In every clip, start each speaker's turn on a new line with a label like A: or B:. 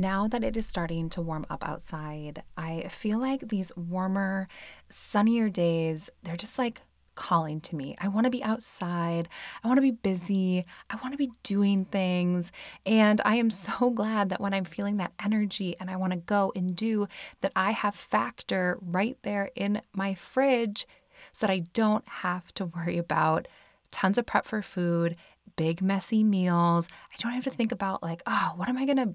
A: Now that it is starting to warm up outside, I feel like these warmer, sunnier days, they're just like calling to me. I want to be outside. I want to be busy. I want to be doing things. And I am so glad that when I'm feeling that energy and I want to go and do, that I have Factor right there in my fridge so that I don't have to worry about tons of prep for food, big, messy meals. I don't have to think about, like, oh, what am I going to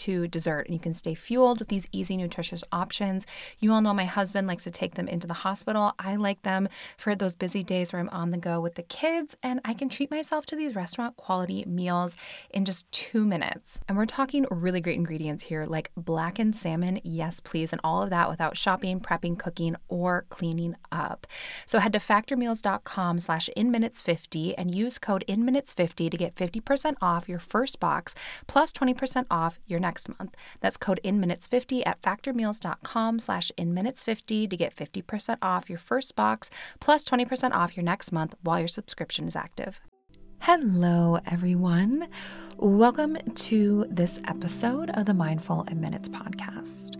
A: to dessert, and you can stay fueled with these easy, nutritious options. You all know my husband likes to take them into the hospital. I like them for those busy days where I'm on the go with the kids, and I can treat myself to these restaurant quality meals in just two minutes. And we're talking really great ingredients here, like blackened salmon, yes, please, and all of that without shopping, prepping, cooking, or cleaning up. So head to factormeals.com slash inminutes50 and use code inminutes50 to get 50% off your first box plus 20% off your next month. That's code inminutes50 at factormeals.com slash in minutes 50 to get 50% off your first box plus 20% off your next month while your subscription is active. Hello, everyone. Welcome to this episode of the Mindful in Minutes podcast.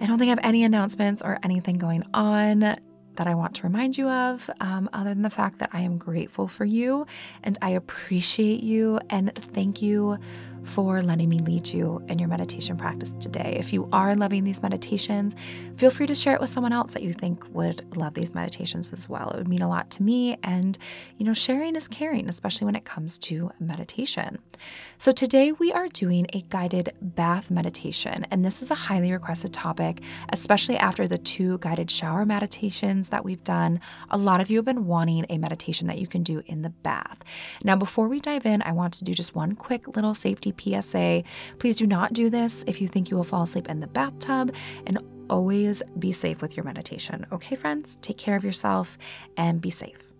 A: I don't think I have any announcements or anything going on that I want to remind you of, um, other than the fact that I am grateful for you and I appreciate you and thank you for letting me lead you in your meditation practice today. If you are loving these meditations, feel free to share it with someone else that you think would love these meditations as well. It would mean a lot to me. And, you know, sharing is caring, especially when it comes to meditation. So today we are doing a guided bath meditation. And this is a highly requested topic, especially after the two guided shower meditations that we've done. A lot of you have been wanting a meditation that you can do in the bath. Now, before we dive in, I want to do just one quick little safety PSA. Please do not do this if you think you will fall asleep in the bathtub and always be safe with your meditation. Okay, friends? Take care of yourself and be safe.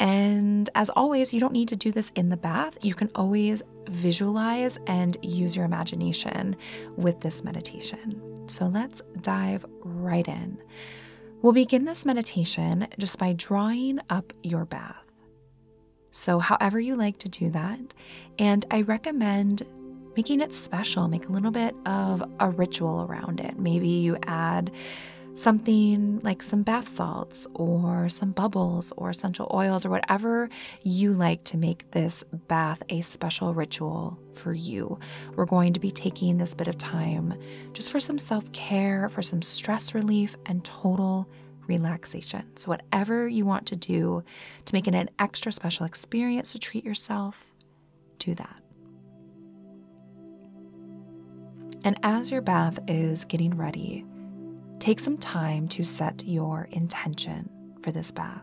A: And as always, you don't need to do this in the bath. You can always visualize and use your imagination with this meditation. So let's dive right in. We'll begin this meditation just by drawing up your bath. So, however you like to do that. And I recommend making it special, make a little bit of a ritual around it. Maybe you add something like some bath salts or some bubbles or essential oils or whatever you like to make this bath a special ritual for you. We're going to be taking this bit of time just for some self care, for some stress relief, and total relaxation. So, whatever you want to do to make it an extra special experience to treat yourself, do that. And as your bath is getting ready, take some time to set your intention for this bath.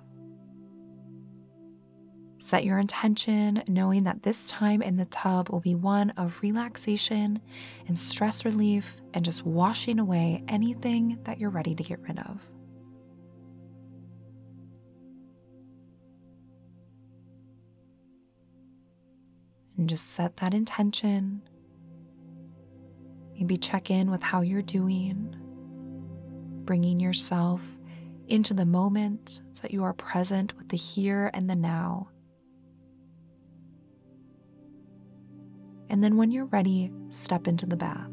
A: Set your intention knowing that this time in the tub will be one of relaxation and stress relief and just washing away anything that you're ready to get rid of. And just set that intention. Maybe check in with how you're doing, bringing yourself into the moment so that you are present with the here and the now. And then when you're ready, step into the bath.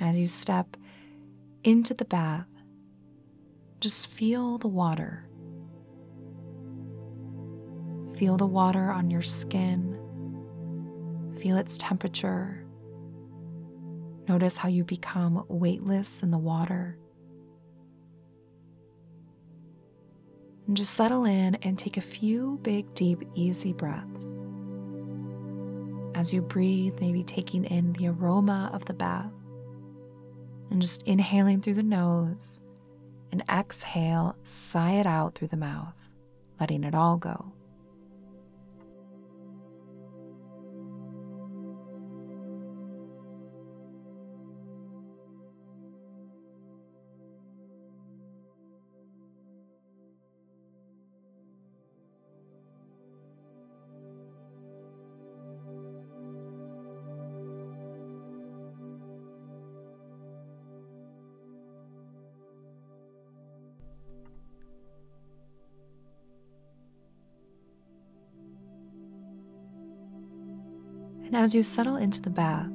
A: As you step into the bath, just feel the water. Feel the water on your skin. Feel its temperature. Notice how you become weightless in the water. And just settle in and take a few big, deep, easy breaths. As you breathe, maybe taking in the aroma of the bath and just inhaling through the nose and exhale, sigh it out through the mouth, letting it all go. And as you settle into the bath,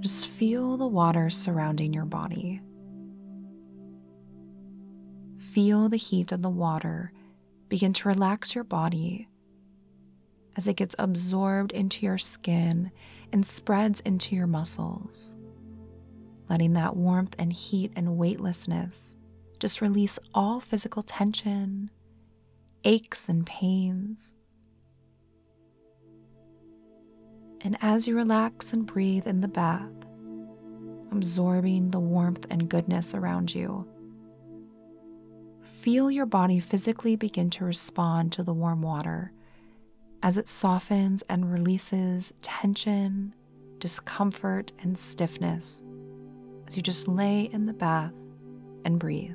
A: just feel the water surrounding your body. Feel the heat of the water begin to relax your body as it gets absorbed into your skin and spreads into your muscles, letting that warmth and heat and weightlessness just release all physical tension, aches, and pains And as you relax and breathe in the bath, absorbing the warmth and goodness around you, feel your body physically begin to respond to the warm water as it softens and releases tension, discomfort, and stiffness as you just lay in the bath and breathe.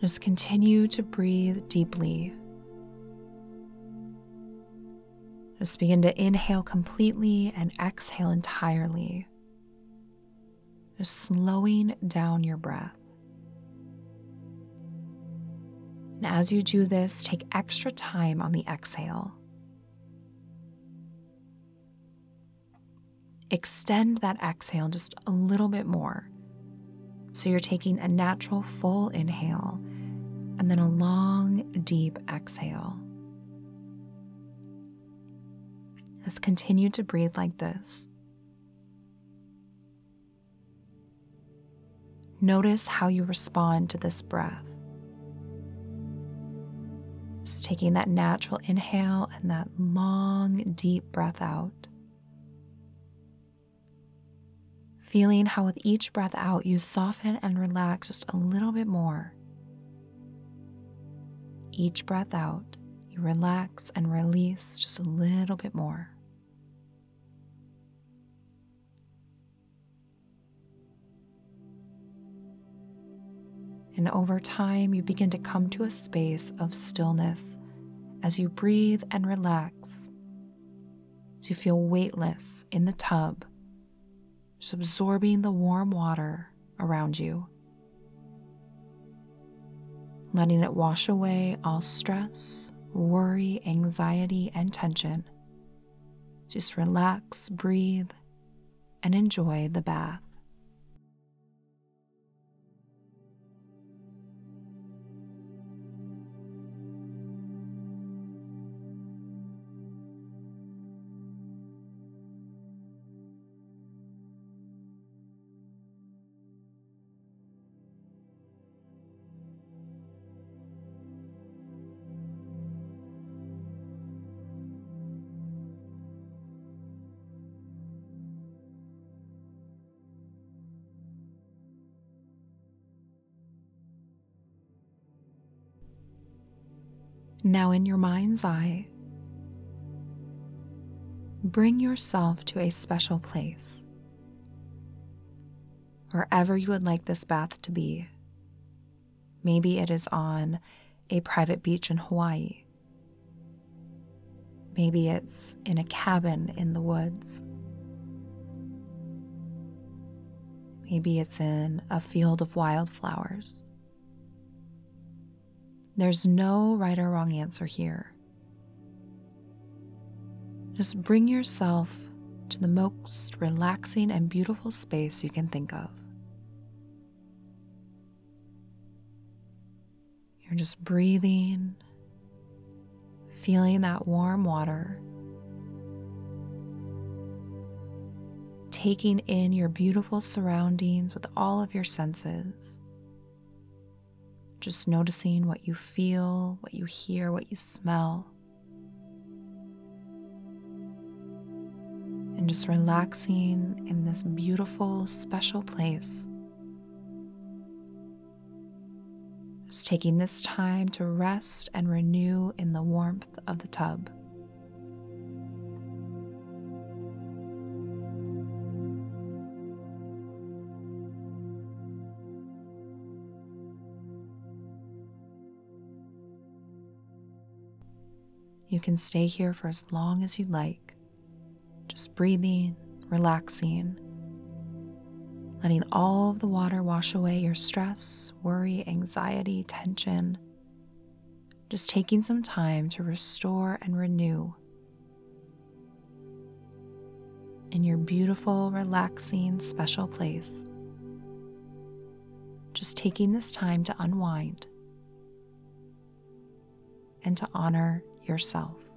A: Just continue to breathe deeply. Just begin to inhale completely and exhale entirely. Just slowing down your breath. And as you do this, take extra time on the exhale. Extend that exhale just a little bit more. So you're taking a natural full inhale and then a long, deep exhale. Just continue to breathe like this. Notice how you respond to this breath. Just taking that natural inhale and that long, deep breath out. Feeling how with each breath out you soften and relax just a little bit more each breath out, you relax and release just a little bit more. And over time, you begin to come to a space of stillness as you breathe and relax. As you feel weightless in the tub, just absorbing the warm water around you letting it wash away all stress, worry, anxiety, and tension. Just relax, breathe, and enjoy the bath. Now, in your mind's eye, bring yourself to a special place, wherever you would like this bath to be. Maybe it is on a private beach in Hawaii. Maybe it's in a cabin in the woods. Maybe it's in a field of wildflowers. There's no right or wrong answer here. Just bring yourself to the most relaxing and beautiful space you can think of. You're just breathing, feeling that warm water, taking in your beautiful surroundings with all of your senses. Just noticing what you feel, what you hear, what you smell. And just relaxing in this beautiful, special place. Just taking this time to rest and renew in the warmth of the tub. You can stay here for as long as you'd like, just breathing, relaxing, letting all of the water wash away your stress, worry, anxiety, tension. Just taking some time to restore and renew in your beautiful, relaxing, special place. Just taking this time to unwind and to honor yourself.